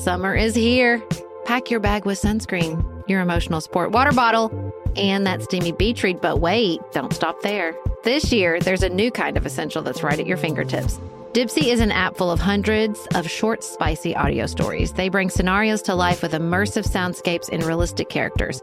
Summer is here. Pack your bag with sunscreen, your emotional support water bottle, and that steamy beach read. But wait, don't stop there. This year, there's a new kind of essential that's right at your fingertips. Dipsea is an app full of hundreds of short, spicy audio stories. They bring scenarios to life with immersive soundscapes and realistic characters.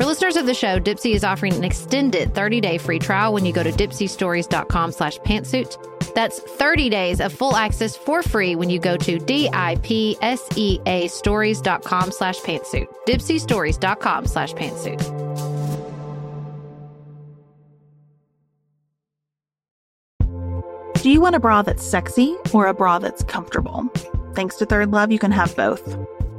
For listeners of the show, Dipsea is offering an extended 30-day free trial when you go to dipseastories.com slash pantsuit. That's 30 days of full access for free when you go to D-I-P-S-E-A stories.com slash pantsuit. dipseastories.com slash pantsuit. Do you want a bra that's sexy or a bra that's comfortable? Thanks to ThirdLove, you can have both.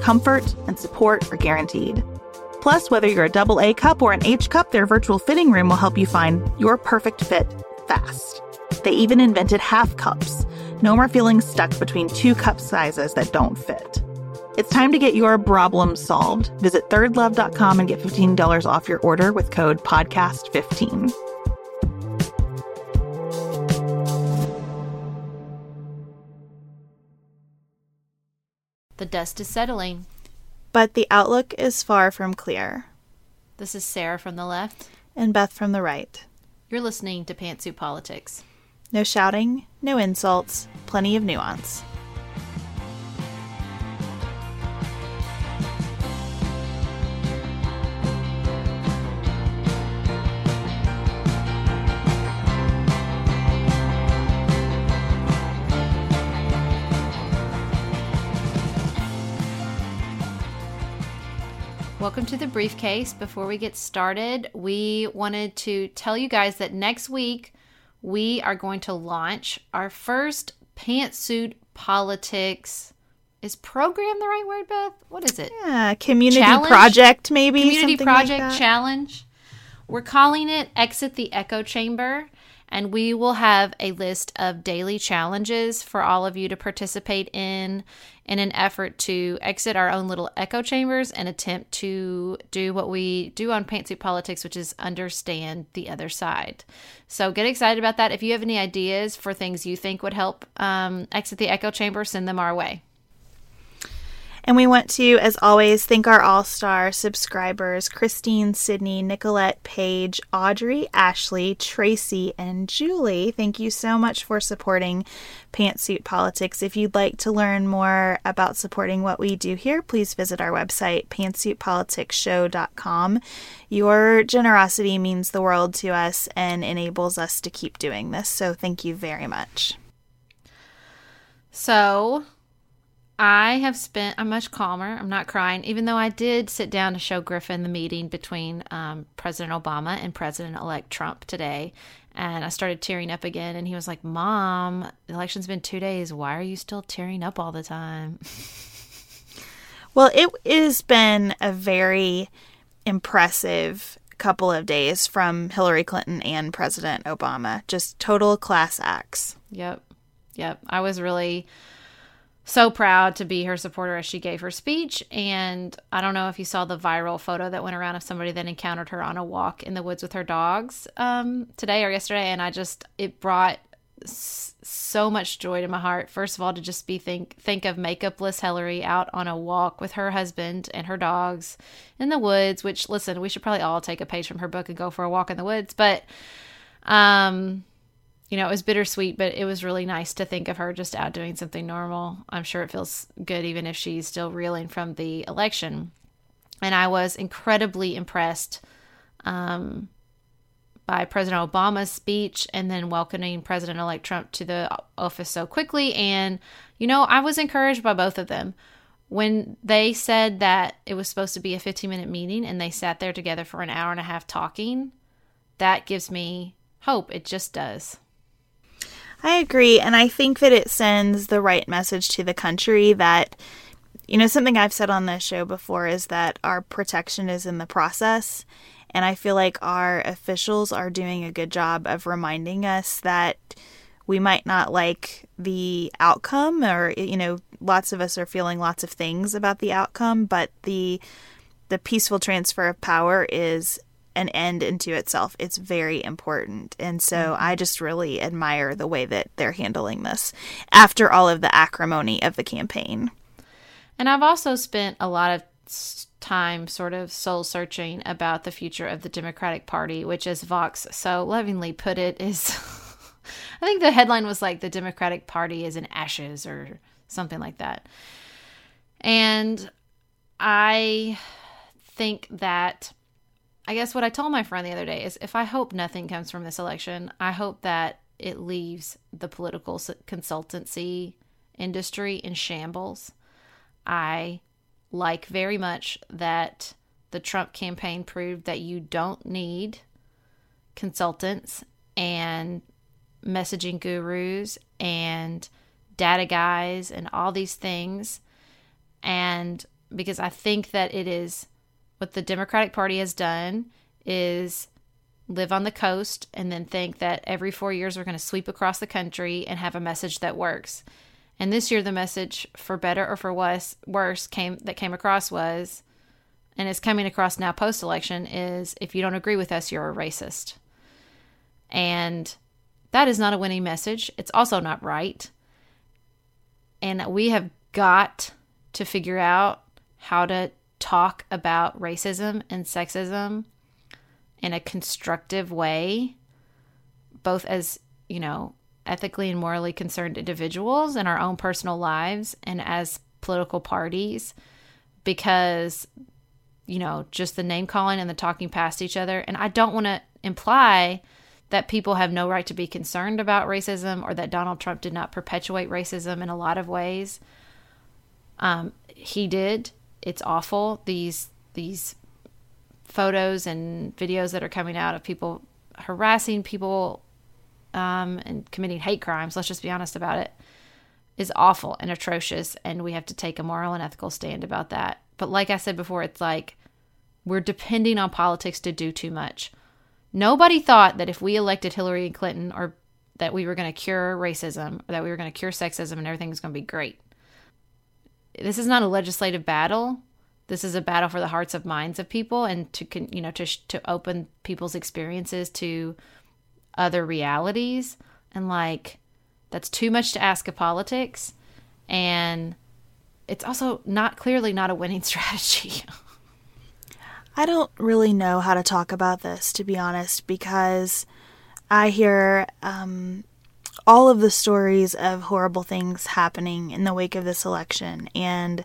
Comfort and support are guaranteed. Plus, whether you're a double A cup or an H cup, their virtual fitting room will help you find your perfect fit fast. They even invented half cups. No more feeling stuck between two cup sizes that don't fit. It's time to get your problem solved. Visit thirdlove.com and get $15 off your order with code PODCAST15. The dust is settling. But the outlook is far from clear. This is Sarah from the left. And Beth from the right. You're listening to Pantsuit Politics. No shouting, no insults, plenty of nuance. Briefcase. Before we get started, we wanted to tell you guys that next week we are going to launch our first pantsuit politics. Is program the right word, Beth? What is it? Yeah, community Challenge? project, maybe. Community something like project that. challenge. We're calling it Exit the Echo Chamber, and we will have a list of daily challenges for all of you to participate in in an effort to exit our own little echo chambers and attempt to do what we do on Pantsuit Politics, which is understand the other side. So get excited about that. If you have any ideas for things you think would help um, exit the echo chamber, send them our way. And we want to, as always, thank our all star subscribers Christine, Sydney, Nicolette, Paige, Audrey, Ashley, Tracy, and Julie. Thank you so much for supporting Pantsuit Politics. If you'd like to learn more about supporting what we do here, please visit our website, pantsuitpoliticsshow.com. Your generosity means the world to us and enables us to keep doing this. So thank you very much. So I have spent, I'm much calmer. I'm not crying, even though I did sit down to show Griffin the meeting between um, President Obama and President elect Trump today. And I started tearing up again. And he was like, Mom, the election's been two days. Why are you still tearing up all the time? Well, it has been a very impressive couple of days from Hillary Clinton and President Obama. Just total class acts. Yep. Yep. I was really so proud to be her supporter as she gave her speech. And I don't know if you saw the viral photo that went around of somebody that encountered her on a walk in the woods with her dogs um, today or yesterday. And I just, it brought so much joy to my heart. First of all, to just be think think of makeupless Hillary out on a walk with her husband and her dogs in the woods. Which, listen, we should probably all take a page from her book and go for a walk in the woods. But, um, you know, it was bittersweet, but it was really nice to think of her just out doing something normal. I'm sure it feels good, even if she's still reeling from the election. And I was incredibly impressed um, by President Obama's speech and then welcoming President elect Trump to the office so quickly. And, you know, I was encouraged by both of them. When they said that it was supposed to be a 15 minute meeting and they sat there together for an hour and a half talking, that gives me hope. It just does. I agree. And I think that it sends the right message to the country that, you know, something I've said on this show before is that our protection is in the process. And I feel like our officials are doing a good job of reminding us that we might not like the outcome, or, you know, lots of us are feeling lots of things about the outcome, but the the peaceful transfer of power is an end into itself. It's very important. And so mm-hmm. I just really admire the way that they're handling this after all of the acrimony of the campaign. And I've also spent a lot of time sort of soul searching about the future of the Democratic Party, which, as Vox so lovingly put it, is I think the headline was like the Democratic Party is in ashes or something like that. And I think that I guess what I told my friend the other day is if I hope nothing comes from this election, I hope that it leaves the political consultancy industry in shambles. I like very much that the Trump campaign proved that you don't need consultants and messaging gurus and data guys and all these things. And because I think that it is what the Democratic Party has done is live on the coast and then think that every four years we're going to sweep across the country and have a message that works. And this year, the message, for better or for worse, worse came that came across was, and is coming across now post election, is if you don't agree with us, you're a racist. And that is not a winning message. It's also not right. And we have got to figure out how to talk about racism and sexism in a constructive way, both as, you know, ethically and morally concerned individuals in our own personal lives and as political parties, because, you know, just the name calling and the talking past each other. And I don't want to imply that people have no right to be concerned about racism or that Donald Trump did not perpetuate racism in a lot of ways. Um, he did it's awful. These these photos and videos that are coming out of people harassing people um, and committing hate crimes. Let's just be honest about it. Is awful and atrocious, and we have to take a moral and ethical stand about that. But like I said before, it's like we're depending on politics to do too much. Nobody thought that if we elected Hillary and Clinton or that we were going to cure racism or that we were going to cure sexism and everything was going to be great this is not a legislative battle. This is a battle for the hearts of minds of people and to you know to to open people's experiences to other realities and like that's too much to ask of politics and it's also not clearly not a winning strategy. I don't really know how to talk about this to be honest because I hear um, all of the stories of horrible things happening in the wake of this election. And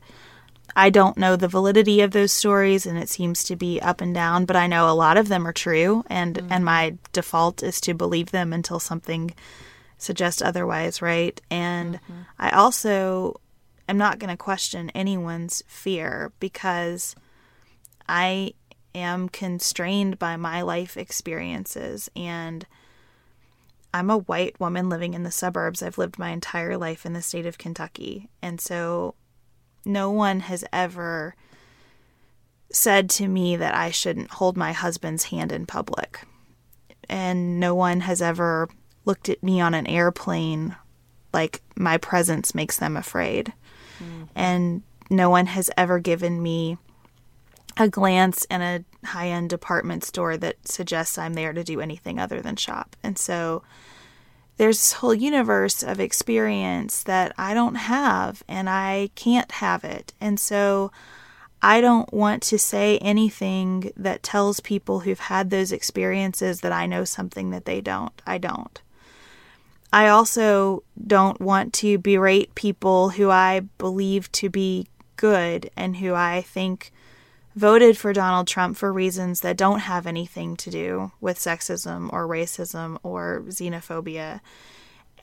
I don't know the validity of those stories, and it seems to be up and down, but I know a lot of them are true, and, mm-hmm. and my default is to believe them until something suggests otherwise, right? And mm-hmm. I also am not going to question anyone's fear because I am constrained by my life experiences and I'm a white woman living in the suburbs. I've lived my entire life in the state of Kentucky. And so no one has ever said to me that I shouldn't hold my husband's hand in public. And no one has ever looked at me on an airplane like my presence makes them afraid. Hmm. And no one has ever given me a glance in a high end department store that suggests I'm there to do anything other than shop. And so there's this whole universe of experience that I don't have and I can't have it. And so I don't want to say anything that tells people who've had those experiences that I know something that they don't. I don't. I also don't want to berate people who I believe to be good and who I think voted for Donald Trump for reasons that don't have anything to do with sexism or racism or xenophobia.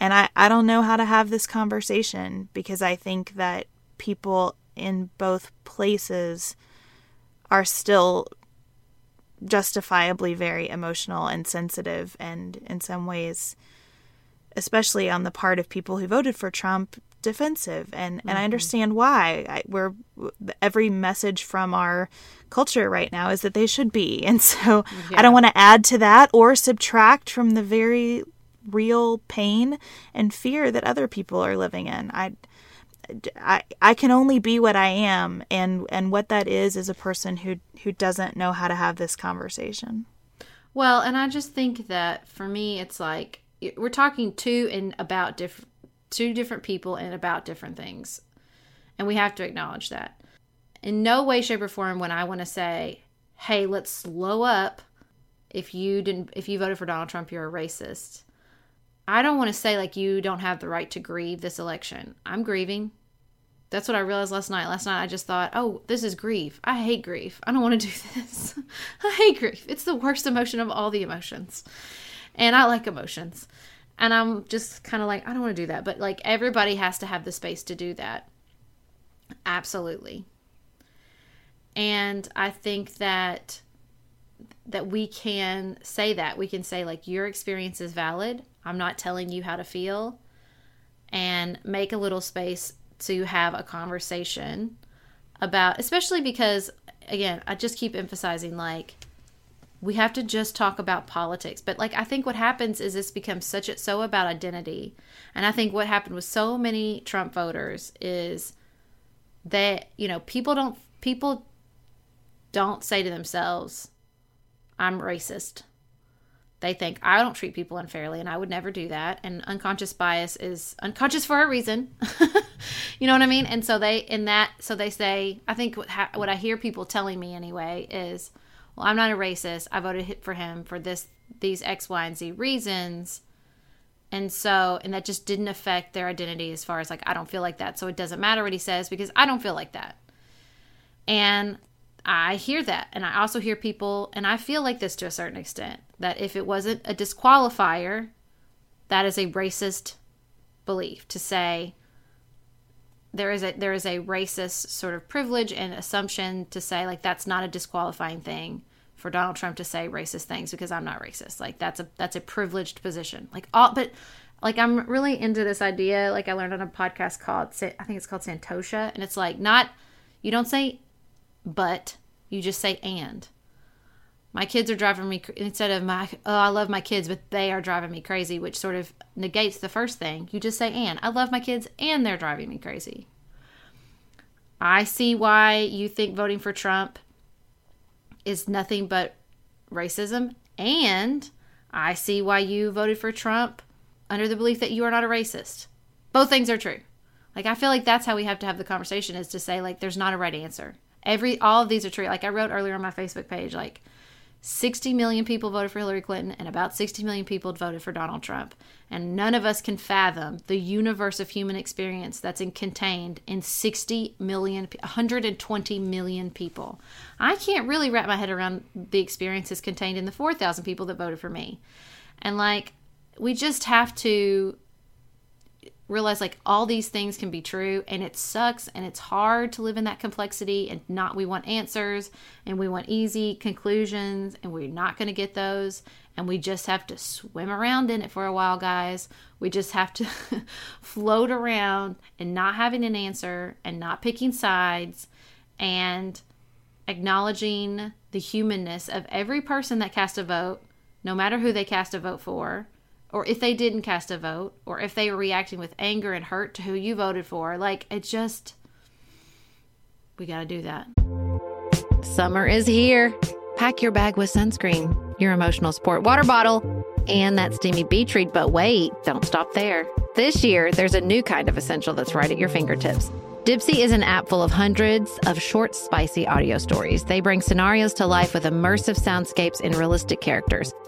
And I, I don't know how to have this conversation because I think that people in both places are still justifiably very emotional and sensitive and in some ways especially on the part of people who voted for Trump defensive and and I mm-hmm. understand why. I, we're every message from our culture right now is that they should be. And so I don't want to add to that or subtract from the very real pain and fear that other people are living in. I I, I can only be what I am and and what that is is a person who who doesn't know how to have this conversation. Well, and I just think that for me, it's like we're talking to and about different two different people and about different things, and we have to acknowledge that. In no way, shape, or form, when I want to say, "Hey, let's slow up," if you didn't, if you voted for Donald Trump, you're a racist. I don't want to say like you don't have the right to grieve this election. I'm grieving. That's what I realized last night. Last night I just thought, oh, this is grief. I hate grief. I don't want to do this. I hate grief. It's the worst emotion of all the emotions. And I like emotions. And I'm just kind of like, I don't want to do that. But like everybody has to have the space to do that. Absolutely. And I think that that we can say that. We can say like your experience is valid. I'm not telling you how to feel and make a little space to have a conversation about especially because again i just keep emphasizing like we have to just talk about politics but like i think what happens is this becomes such a so about identity and i think what happened with so many trump voters is that you know people don't people don't say to themselves i'm racist they think I don't treat people unfairly and I would never do that. And unconscious bias is unconscious for a reason. you know what I mean? And so they, in that, so they say, I think what, ha- what I hear people telling me anyway is, well, I'm not a racist. I voted for him for this, these X, Y, and Z reasons. And so, and that just didn't affect their identity as far as like, I don't feel like that. So it doesn't matter what he says because I don't feel like that. And I hear that. And I also hear people, and I feel like this to a certain extent, that if it wasn't a disqualifier, that is a racist belief to say there is a there is a racist sort of privilege and assumption to say like that's not a disqualifying thing for Donald Trump to say racist things because I'm not racist. Like that's a that's a privileged position. Like all but like I'm really into this idea like I learned on a podcast called I think it's called Santosha and it's like not you don't say but you just say and. My kids are driving me instead of my oh I love my kids but they are driving me crazy which sort of negates the first thing. You just say and. I love my kids and they're driving me crazy. I see why you think voting for Trump is nothing but racism and I see why you voted for Trump under the belief that you are not a racist. Both things are true. Like I feel like that's how we have to have the conversation is to say like there's not a right answer. Every all of these are true. Like I wrote earlier on my Facebook page, like 60 million people voted for Hillary Clinton and about 60 million people voted for Donald Trump. And none of us can fathom the universe of human experience that's in, contained in 60 million, 120 million people. I can't really wrap my head around the experiences contained in the 4,000 people that voted for me. And like, we just have to realize like all these things can be true and it sucks and it's hard to live in that complexity and not we want answers and we want easy conclusions and we're not going to get those and we just have to swim around in it for a while guys. We just have to float around and not having an answer and not picking sides and acknowledging the humanness of every person that cast a vote no matter who they cast a vote for or if they didn't cast a vote, or if they were reacting with anger and hurt to who you voted for. Like, it just, We got to do that. Summer is here. Pack your bag with sunscreen, your emotional support water bottle, and that steamy beach read. But wait, don't stop there. This year, there's a new kind of essential that's right at your fingertips. Dipsea is an app full of hundreds of short, spicy audio stories. They bring scenarios to life with immersive soundscapes and realistic characters.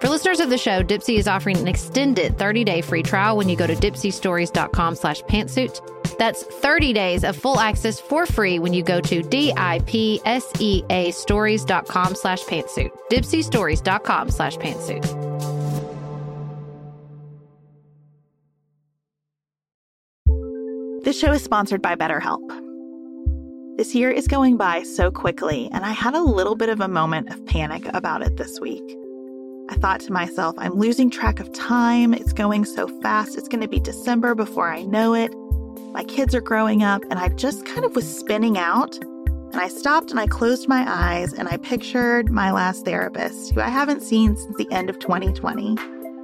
For listeners of the show, Dipsea is offering an extended 30-day free trial when you go to dipseastories.com slash pantsuit. That's 30 days of full access for free when you go to D-I-P-S-E-A stories.com slash pantsuit. dipseastories.com slash pantsuit. This show is sponsored by BetterHelp. This year is going by so quickly, and I had a little bit of a moment of panic about it this week. I thought to myself, I'm losing track of time. It's going so fast. It's going to be December before I know it. My kids are growing up, and I just kind of was spinning out. And I stopped and I closed my eyes and I pictured my last therapist, who I haven't seen since the end of 2020.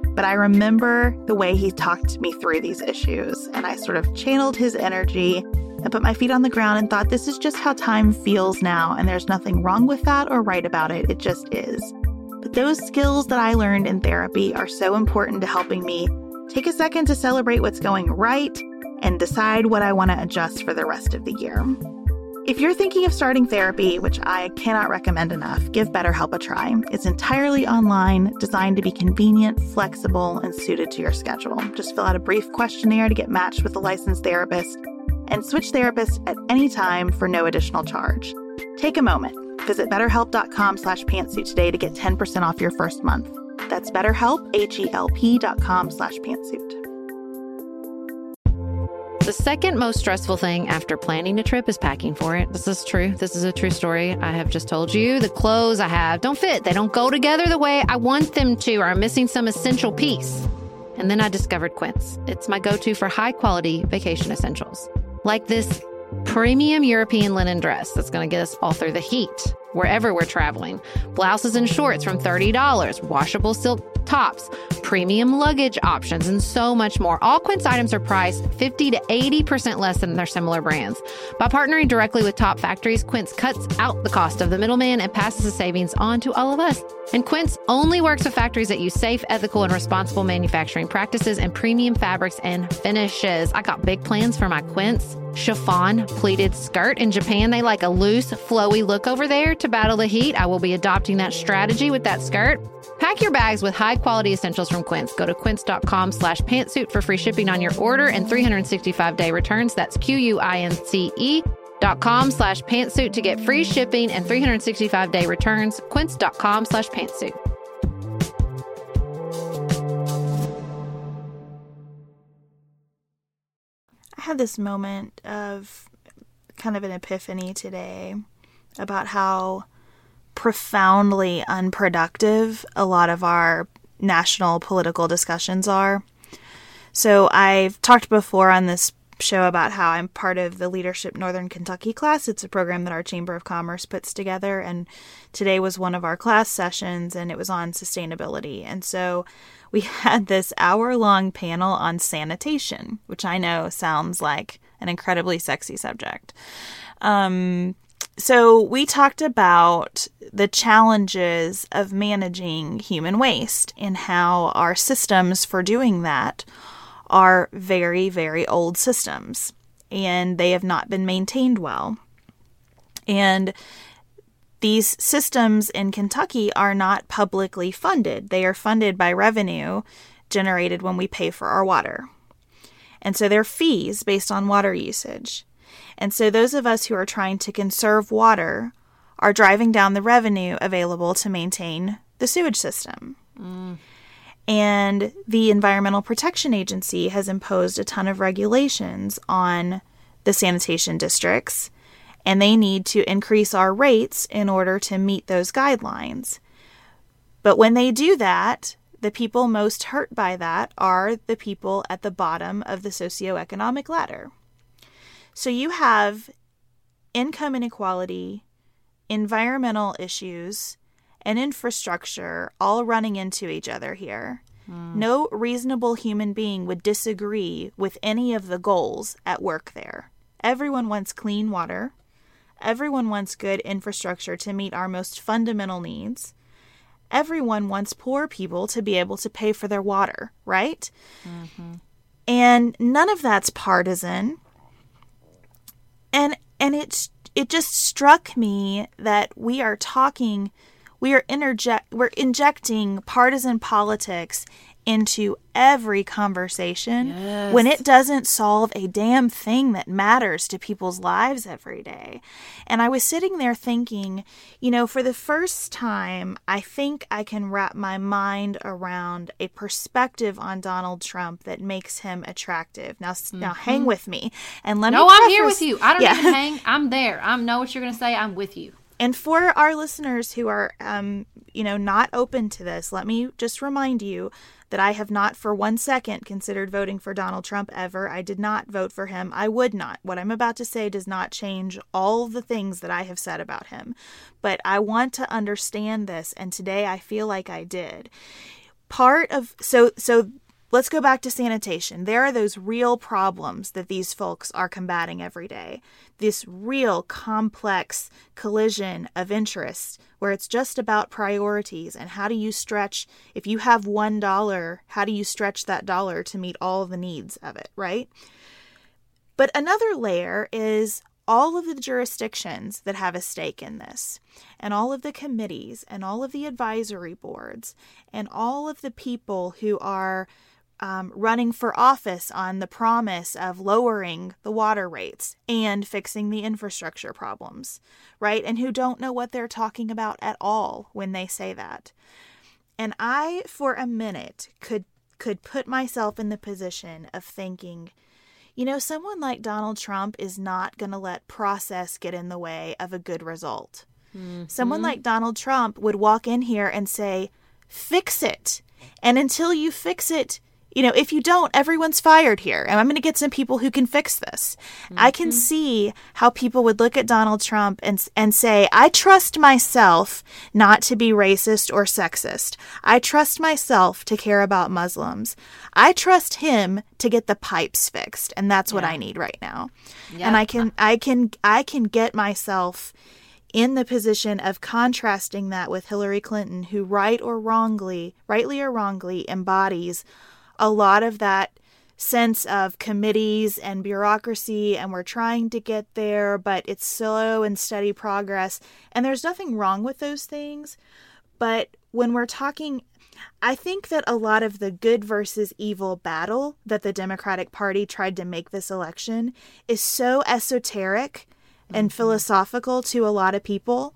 But I remember the way he talked me through these issues, and I sort of channeled his energy and put my feet on the ground and thought, this is just how time feels now, and there's nothing wrong with that or right about it. It just is. But those skills that I learned in therapy are so important to helping me take a second to celebrate what's going right and decide what I want to adjust for the rest of the year. If you're thinking of starting therapy, which I cannot recommend enough, give BetterHelp a try. It's entirely online, designed to be convenient, flexible, and suited to your schedule. Just fill out a brief questionnaire to get matched with a licensed therapist and switch therapists at any time for no additional charge. Take a moment. Visit betterhelp.com slash pantsuit today to get 10% off your first month. That's betterhelp, H-E-L-P dot slash pantsuit. The second most stressful thing after planning a trip is packing for it. This is true. This is a true story. I have just told you the clothes I have don't fit. They don't go together the way I want them to, or I'm missing some essential piece. And then I discovered Quince. It's my go to for high quality vacation essentials, like this premium European linen dress that's going to get us all through the heat wherever we're traveling. Blouses and shorts from $30, washable silk tops, premium luggage options, and so much more. All Quince items are priced 50 to 80% less than their similar brands. By partnering directly with top factories, Quince cuts out the cost of the middleman and passes the savings on to all of us. And Quince only works with factories that use safe, ethical, and responsible manufacturing practices and premium fabrics and finishes. I got big plans for my Quince chiffon pleated skirt. In Japan, they like a loose, flowy look over there to battle the heat. I will be adopting that strategy with that skirt. Pack your bags with high quality essentials from Quince. Go to quince.com slash pantsuit for free shipping on your order and 365 day returns. That's Q U I N C E dot com slash pantsuit to get free shipping and 365 day returns. Quince.com slash pantsuit. I had this moment of kind of an epiphany today about how profoundly unproductive a lot of our national political discussions are. So, I've talked before on this show about how I'm part of the Leadership Northern Kentucky class. It's a program that our Chamber of Commerce puts together. And today was one of our class sessions, and it was on sustainability. And so we had this hour long panel on sanitation, which I know sounds like an incredibly sexy subject. Um, so, we talked about the challenges of managing human waste and how our systems for doing that are very, very old systems and they have not been maintained well. And these systems in Kentucky are not publicly funded, they are funded by revenue generated when we pay for our water. And so they're fees based on water usage. And so those of us who are trying to conserve water are driving down the revenue available to maintain the sewage system. Mm. And the Environmental Protection Agency has imposed a ton of regulations on the sanitation districts, and they need to increase our rates in order to meet those guidelines. But when they do that, the people most hurt by that are the people at the bottom of the socioeconomic ladder. So you have income inequality, environmental issues, and infrastructure all running into each other here. Mm. No reasonable human being would disagree with any of the goals at work there. Everyone wants clean water. Everyone wants good infrastructure to meet our most fundamental needs. Everyone wants poor people to be able to pay for their water, right? Mm-hmm. And none of that's partisan. And and it's it just struck me that we are talking we are interject we're injecting partisan politics into every conversation yes. when it doesn't solve a damn thing that matters to people's lives every day. And I was sitting there thinking, you know, for the first time, I think I can wrap my mind around a perspective on Donald Trump that makes him attractive. Now, mm-hmm. now hang with me and let no, me. No, I'm here with you. I don't yeah. even hang. I'm there. I know what you're going to say. I'm with you. And for our listeners who are, um, you know, not open to this, let me just remind you that I have not for one second considered voting for Donald Trump ever. I did not vote for him. I would not. What I'm about to say does not change all the things that I have said about him. But I want to understand this, and today I feel like I did. Part of so so Let's go back to sanitation. There are those real problems that these folks are combating every day. This real complex collision of interests where it's just about priorities and how do you stretch, if you have one dollar, how do you stretch that dollar to meet all the needs of it, right? But another layer is all of the jurisdictions that have a stake in this, and all of the committees, and all of the advisory boards, and all of the people who are um, running for office on the promise of lowering the water rates and fixing the infrastructure problems, right? And who don't know what they're talking about at all when they say that. And I, for a minute, could could put myself in the position of thinking, you know, someone like Donald Trump is not going to let process get in the way of a good result. Mm-hmm. Someone like Donald Trump would walk in here and say, fix it. And until you fix it, you know, if you don't, everyone's fired here. And I'm going to get some people who can fix this. Mm-hmm. I can mm-hmm. see how people would look at Donald Trump and, and say, I trust myself not to be racist or sexist. I trust myself to care about Muslims. I trust him to get the pipes fixed. And that's yeah. what I need right now. Yeah. And I can, I can, I can get myself in the position of contrasting that with Hillary Clinton, who right or wrongly, rightly or wrongly, embodies a lot of that sense of committees and bureaucracy, and we're trying to get there, but it's slow and steady progress. And there's nothing wrong with those things. But when we're talking, I think that a lot of the good versus evil battle that the Democratic Party tried to make this election is so esoteric and mm-hmm. philosophical to a lot of people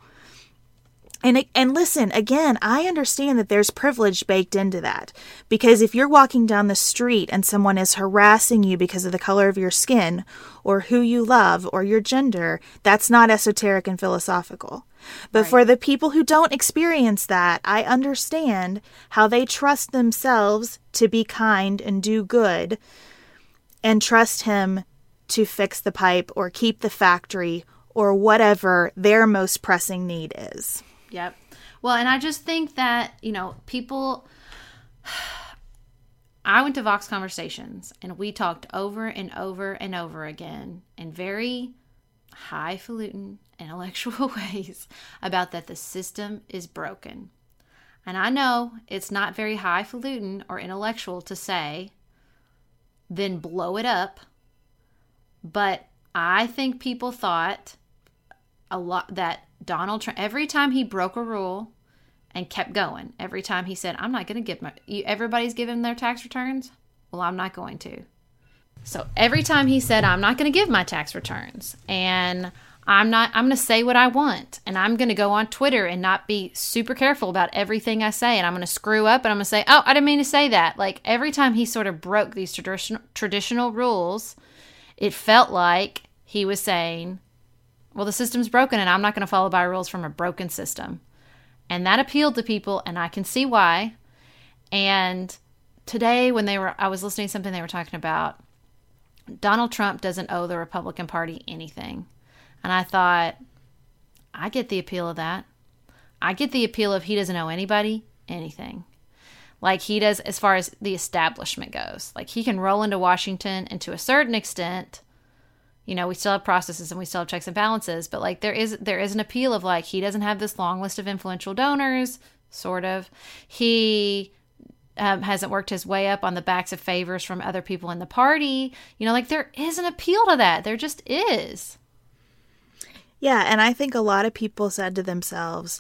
and and listen, again, I understand that there's privilege baked into that. Because if you're walking down the street and someone is harassing you because of the color of your skin or who you love or your gender, that's not esoteric and philosophical. But right. for the people who don't experience that, I understand how they trust themselves to be kind and do good and trust him to fix the pipe or keep the factory or whatever their most pressing need is. Yep. Well, and I just think that, you know, people. I went to Vox Conversations and we talked over and over and over again in very highfalutin, intellectual ways about that the system is broken. And I know it's not very highfalutin or intellectual to say, then blow it up. But I think people thought a lot that Donald Trump, every time he broke a rule and kept going, every time he said, I'm not going to give my, you, everybody's giving their tax returns. Well, I'm not going to. So every time he said, I'm not going to give my tax returns and I'm not, I'm going to say what I want and I'm going to go on Twitter and not be super careful about everything I say. And I'm going to screw up and I'm going to say, oh, I didn't mean to say that. Like every time he sort of broke these traditional, traditional rules, it felt like he was saying, well, the system's broken and I'm not going to follow by rules from a broken system. And that appealed to people, and I can see why. And today, when they were, I was listening to something they were talking about, Donald Trump doesn't owe the Republican Party anything. And I thought, I get the appeal of that. I get the appeal of he doesn't owe anybody anything. Like he does as far as the establishment goes. Like he can roll into Washington and to a certain extent, you know, we still have processes and we still have checks and balances, but like there is there is an appeal of like he doesn't have this long list of influential donors, sort of. He um, hasn't worked his way up on the backs of favors from other people in the party. You know, like there is an appeal to that. There just is. Yeah, and I think a lot of people said to themselves,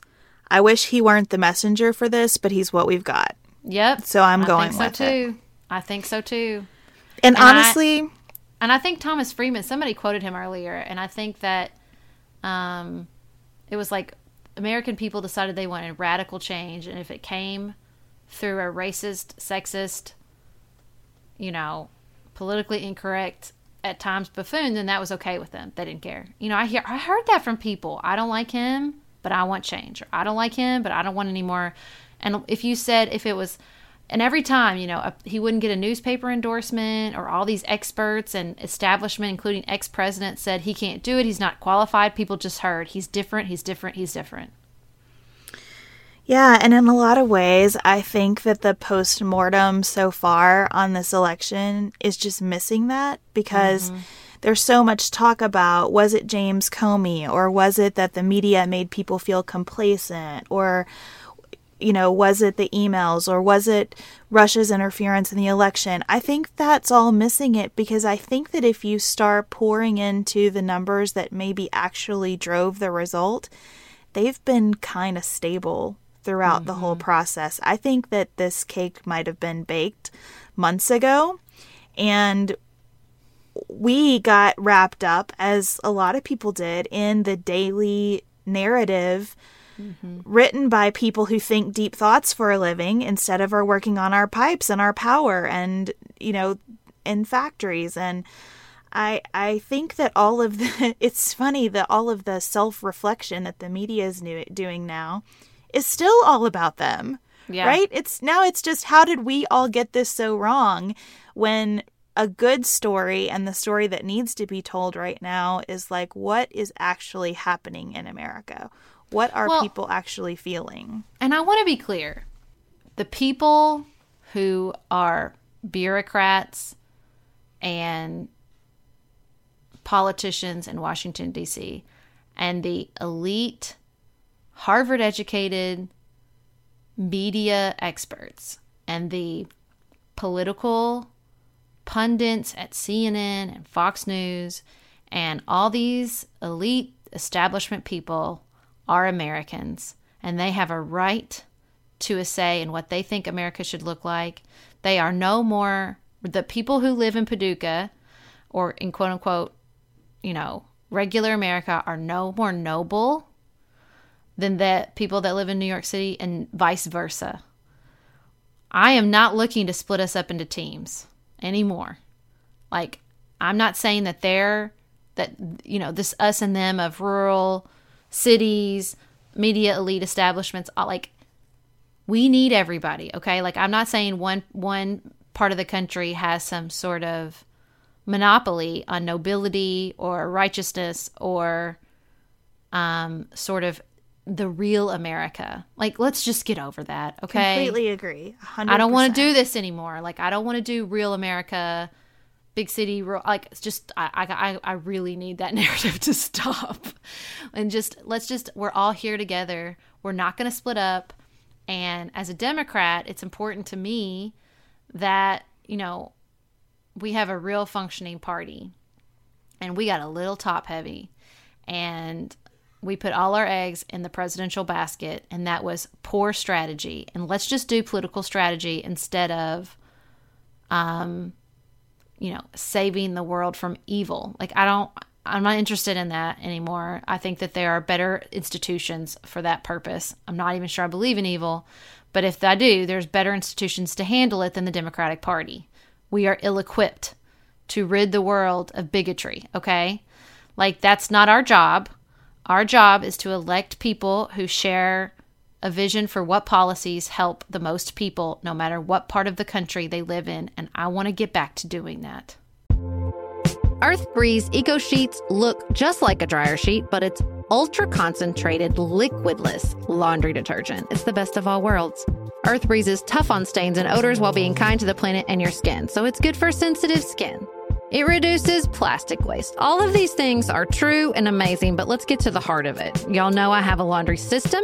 I wish he weren't the messenger for this, but he's what we've got. Yep. So I'm I going think so with too. I think so too. And, And I- honestly, And I think Thomas Friedman, somebody quoted him earlier, and I think that um, it was like American people decided they wanted radical change, and if it came through a racist, sexist, you know, politically incorrect, at times buffoon, then that was okay with them. They didn't care. You know, I hear I heard that from people. I don't like him, but I want change. Or I don't like him, but I don't want any more. And if you said if it was and every time, you know, a, he wouldn't get a newspaper endorsement or all these experts and establishment, including ex presidents, said he can't do it. He's not qualified. People just heard he's different. He's different. He's different. yeah, and in a lot of ways, I think that the post mortem so far on this election is just missing that because mm-hmm. there's so much talk about was it James Comey or was it that the media made people feel complacent or you know, was it the emails or was it Russia's interference in the election? I think that's all missing it because I think that if you start pouring into the numbers that maybe actually drove the result, they've been kind of stable throughout the whole mm-hmm. process. I think that this cake might have been baked months ago and we got wrapped up as a lot of people did in the daily narrative Mm-hmm. written by people who think deep thoughts for a living instead of are working on our pipes and our power and you know in factories and I I think that all of the it's funny that all of the self-reflection that the media is new, doing now is still all about them. Yeah. Right? It's now it's just how did we all get this so wrong when a good story and the story that needs to be told right now is like what is actually happening in America? What are Well- people actually feeling? And I want to be clear the people who are bureaucrats and politicians in Washington, D.C., and the elite, Harvard educated media experts and the political pundits at CNN and Fox News and all these elite establishment people are Americans and they have a right to a say in what they think America should look like. They are no more the people who live in Paducah or in quote unquote, you know, regular America are no more noble than the people that live in New York City and vice versa. I am not looking to split us up into teams anymore. Like I'm not saying that they're that you know this us and them of rural cities, media elite establishments. uh, Like we need everybody. Okay, like I'm not saying one one part of the country has some sort of monopoly on nobility or righteousness or um sort of the real America. Like let's just get over that. Okay, Completely agree. 100%. I don't want to do this anymore. Like I don't want to do real America, big city. Like just I, I I really need that narrative to stop, and just let's just we're all here together. We're not going to split up. And as a Democrat, it's important to me that you know we have a real functioning party, and we got a little top heavy, and we put all our eggs in the presidential basket, and that was poor strategy. And let's just do political strategy instead of, um, you know, saving the world from evil. Like, I don't, I'm not interested in that anymore. I think that there are better institutions for that purpose. I'm not even sure I believe in evil, but if I do, there's better institutions to handle it than the Democratic Party. We are ill equipped to rid the world of bigotry, okay? Like, that's not our job. Our job is to elect people who share a vision for what policies help the most people, no matter what part of the country they live in, and I want to get back to doing that. Earth Breeze Eco Sheets look just like a dryer sheet, but it's ultra concentrated, liquidless laundry detergent. It's the best of all worlds. Earth Breeze is tough on stains and odors while being kind to the planet and your skin, so it's good for sensitive skin. It reduces plastic waste. All of these things are true and amazing, but let's get to the heart of it. Y'all know I have a laundry system.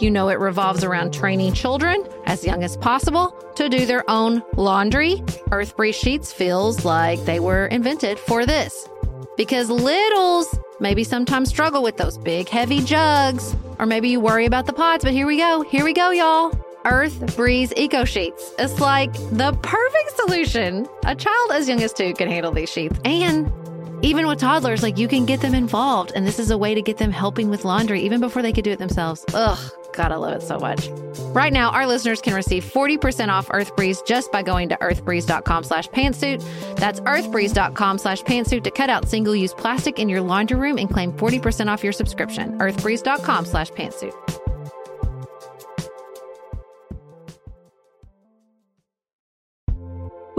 You know it revolves around training children as young as possible to do their own laundry. Earth Breeze Sheets feels like they were invented for this. Because littles maybe sometimes struggle with those big heavy jugs, or maybe you worry about the pods, but here we go. Here we go, y'all. Earth Breeze Eco Sheets. It's like the perfect solution. A child as young as two can handle these sheets. And even with toddlers, like you can get them involved. And this is a way to get them helping with laundry even before they could do it themselves. Ugh, God, I love it so much. Right now, our listeners can receive 40% off Earth Breeze just by going to earthbreeze.com slash pantsuit. That's earthbreeze.com slash pantsuit to cut out single-use plastic in your laundry room and claim 40% off your subscription. earthbreeze.com slash pantsuit.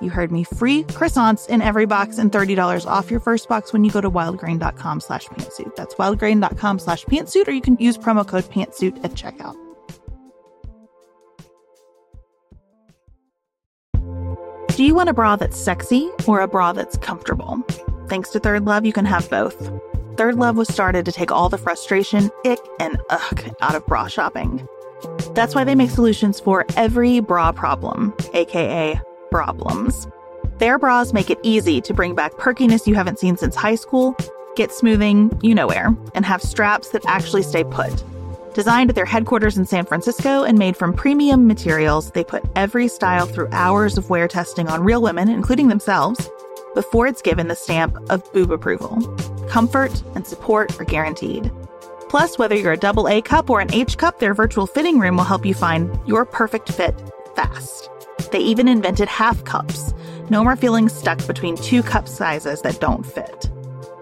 You heard me. Free croissants in every box and $30 off your first box when you go to wildgrain.com slash pantsuit. That's wildgrain.com slash pantsuit, or you can use promo code pantsuit at checkout. Do you want a bra that's sexy or a bra that's comfortable? Thanks to ThirdLove, you can have both. ThirdLove was started to take all the frustration, ick, and ugh out of bra shopping. That's why they make solutions for every bra problem, aka problems. Their bras make it easy to bring back perkiness you haven't seen since high school, get smoothing you know where, and have straps that actually stay put. Designed at their headquarters in San Francisco and made from premium materials, they put every style through hours of wear testing on real women, including themselves, before it's given the stamp of boob approval. Comfort and support are guaranteed. Plus, whether you're a double A cup or an H cup, their virtual fitting room will help you find your perfect fit fast. They even invented half cups. No more feeling stuck between two cup sizes that don't fit.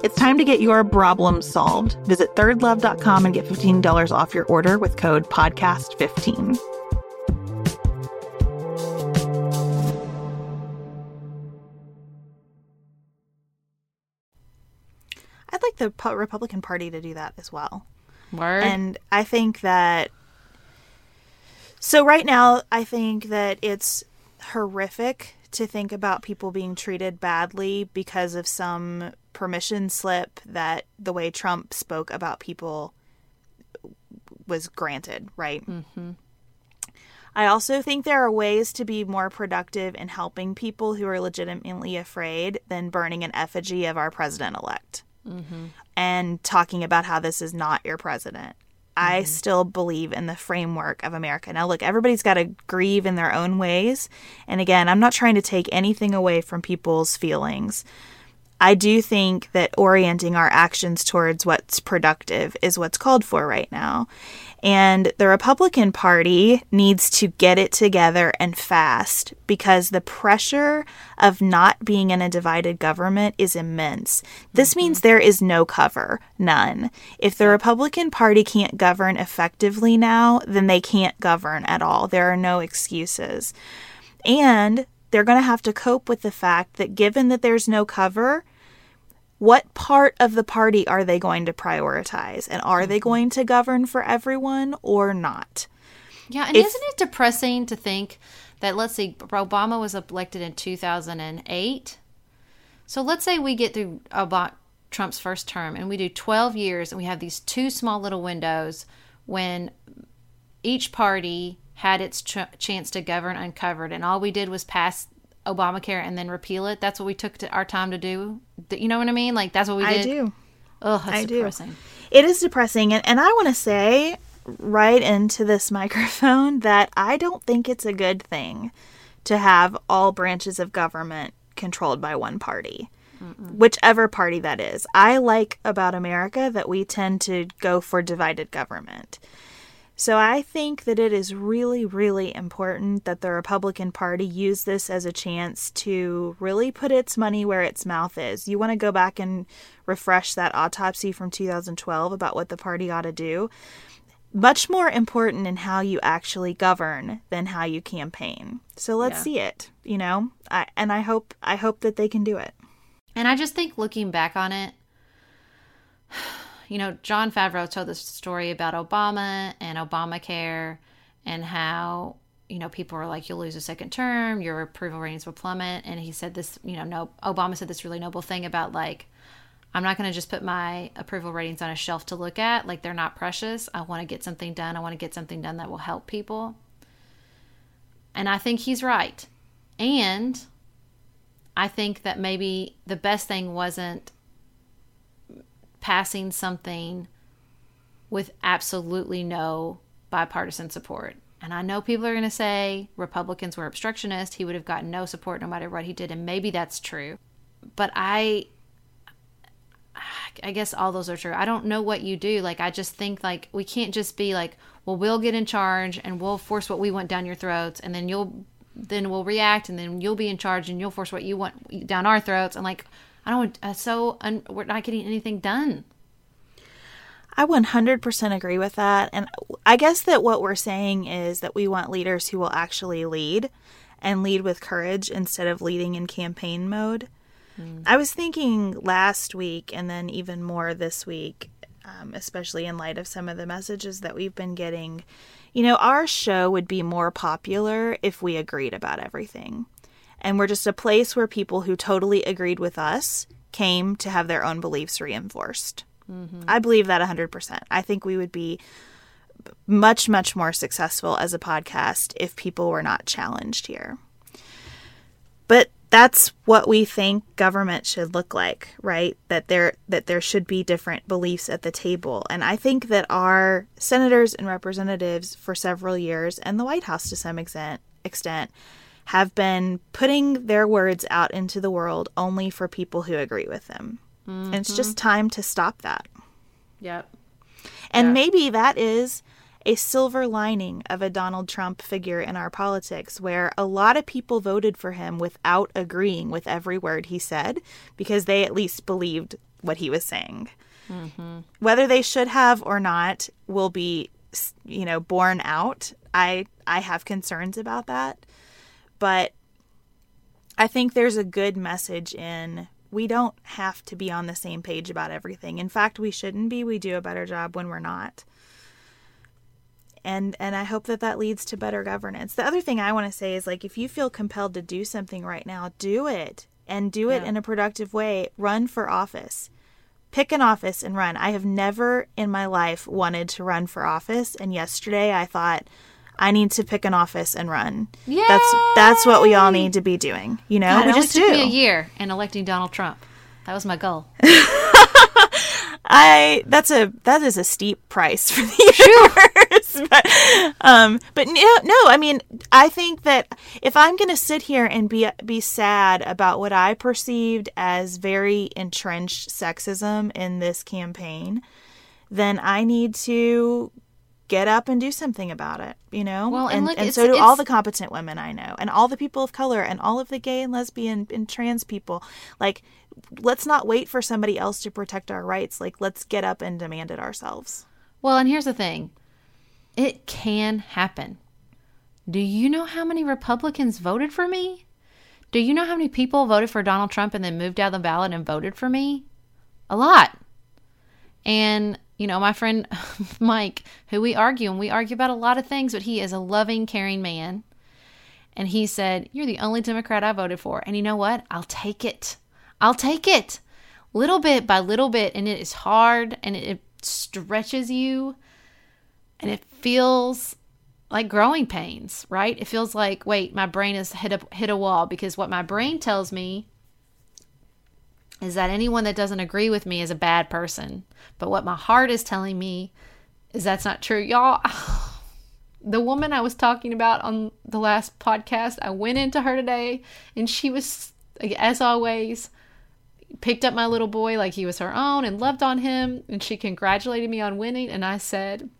It's time to get your problem solved. Visit thirdlove.com and get $15 off your order with code PODCAST15. I'd like the Republican Party to do that as well. Word. And I think that. So, right now, I think that it's horrific to think about people being treated badly because of some permission slip that the way Trump spoke about people was granted, right? Mm-hmm. I also think there are ways to be more productive in helping people who are legitimately afraid than burning an effigy of our president elect mm-hmm. and talking about how this is not your president. I mm-hmm. still believe in the framework of America. Now, look, everybody's got to grieve in their own ways. And again, I'm not trying to take anything away from people's feelings. I do think that orienting our actions towards what's productive is what's called for right now. And the Republican Party needs to get it together and fast because the pressure of not being in a divided government is immense. This mm-hmm. means there is no cover, none. If the Republican Party can't govern effectively now, then they can't govern at all. There are no excuses. And they're going to have to cope with the fact that given that there's no cover, what part of the party are they going to prioritize? And are they mm-hmm. going to govern for everyone or not? Yeah, and If- isn't it depressing to think that let's see, Obama was elected in 2008. So let's say we get through Obama, Trump's first term and we do 12 years and we have these two small little windows when each party had its ch- chance to govern uncovered and all we did was pass Obamacare and then repeal it. That's what we took to our time to do. You know what I mean? Like that's what we did. I do. Oh, that's I do. It is depressing. And, and I want to say right into this microphone that I don't think it's a good thing to have all branches of government controlled by one party, whichever party that is. I like about America that we tend to go for divided government. So I think that it is really, really important that the Republican Party use this as a chance to really put its money where its mouth is. You want to go back and refresh that autopsy from 2012 about what the party ought to do. Much more important in how you actually govern than how you campaign. So let's Yeah. see it, you know. I, and I hope I hope that they can do it. And I just think looking back on it, you know, Jon Favreau told this story about Obama and Obamacare and how, you know, people were like, you'll lose a second term, your approval ratings will plummet. And he said this, you know, no, Obama said this really noble thing about like, I'm not going to just put my approval ratings on a shelf to look at. Like, they're not precious. I want to get something done. I want to get something done that will help people. And I think he's right. And I think that maybe the best thing wasn't passing something with absolutely no bipartisan support. And I know people are going to say Republicans were obstructionist. He would have gotten no support no matter what he did. And maybe that's true. But I. I guess all those are true. I don't know what you do. Like, I just think, like, we can't just be like, well, we'll get in charge and we'll force what we want down your throats, and then you'll, then we'll react, and then you'll be in charge and you'll force what you want down our throats. And like, I don't. Uh, so un- we're not getting anything done. I 100% agree with that. And I guess that what we're saying is that we want leaders who will actually lead and lead with courage instead of leading in campaign mode. I was thinking last week and then even more this week, um, especially in light of some of the messages that we've been getting. You know, our show would be more popular if we agreed about everything. And we're just a place where people who totally agreed with us came to have their own beliefs reinforced. Mm-hmm. I believe that 100%. I think we would be much, much more successful as a podcast if people were not challenged here. But that's what we think government should look like, right? That there that there should be different beliefs at the table. And I think that our senators and representatives for several years and the White House to some extent extent have been putting their words out into the world only for people who agree with them. And it's just mm-hmm. time to stop that. Yep. And maybe that is a silver lining of a Donald Trump figure in our politics, where a lot of people voted for him without agreeing with every word he said because they at least believed what he was saying. Mm-hmm. Whether they should have or not will be, you know, borne out. I I have concerns about that, but I think there's a good message in we don't have to be on the same page about everything. In fact, we shouldn't be. We do a better job when we're not. And and I hope that that leads to better governance. The other thing I want to say is like if you feel compelled to do something right now, do it and do it in a productive way. Run for office. Pick an office and run. I have never in my life wanted to run for office and yesterday I thought I need to pick an office and run. Yeah, That's that's what we all need to be doing. You know, God, we just took do. a year and electing Donald Trump. That was my goal. I that's a that is a steep price for the universe. but, um, but no, no, I mean, I think that if I'm going to sit here and be be sad about what I perceived as very entrenched sexism in this campaign, then I need to get up and do something about it. You know, Well, and and, look, and so do all the competent women I know, and all the people of color, and all of the gay and lesbian and trans people. Like, let's not wait for somebody else to protect our rights. Like, let's get up and demand it ourselves. Well, and here's the thing it can happen. Do you know how many Republicans voted for me? Do you know how many people voted for Donald Trump and then moved out of the ballot and voted for me? a lot. And, you know, my friend Mike, who we argue, and we argue about a lot of things, but he is a loving, caring man. And he said, You're the only Democrat I voted for. And you know what? I'll take it. I'll take it little bit by little bit. And it is hard and it stretches you and it feels like growing pains, right? It feels like, wait, my brain has hit a, hit a wall because what my brain tells me is that anyone that doesn't agree with me is a bad person. But what my heart is telling me is that's not true. Y'all, the woman I was talking about on the last podcast, I went into her today and she was, as always, picked up my little boy like he was her own and loved on him. And she congratulated me on winning. And I said,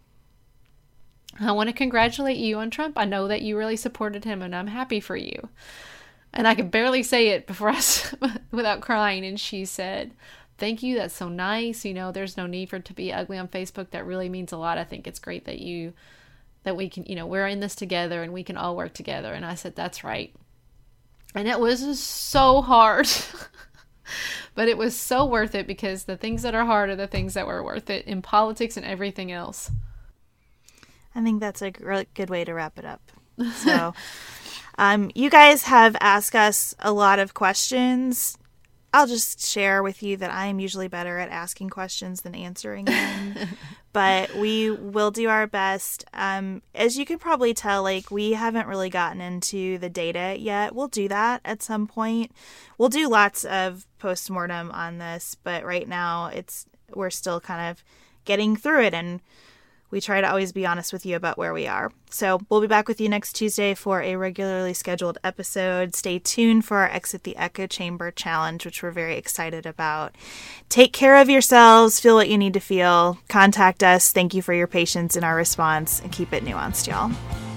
I want to congratulate you on Trump. I know that you really supported him and I'm happy for you. And I could barely say it before I, without crying. And she said, Thank you. That's so nice. You know, there's no need for it to be ugly on Facebook. That really means a lot. I think it's great that you, that we can, you know, we're in this together and we can all work together. And I said, That's right. And it was so hard. but it was so worth it because the things that are hard are the things that were worth it in politics and everything else. I think that's a good way to wrap it up. So, um, you guys have asked us a lot of questions. I'll just share with you that I am usually better at asking questions than answering them, but we will do our best. Um, as you can probably tell, like we haven't really gotten into the data yet. We'll do that at some point. We'll do lots of postmortem on this, but right now it's we're still kind of getting through it and we try to always be honest with you about where we are. So we'll be back with you next Tuesday for a regularly scheduled episode. Stay tuned for our Exit the Echo Chamber challenge, which we're very excited about. Take care of yourselves, feel what you need to feel, contact us. Thank you for your patience in our response, and keep it nuanced, y'all.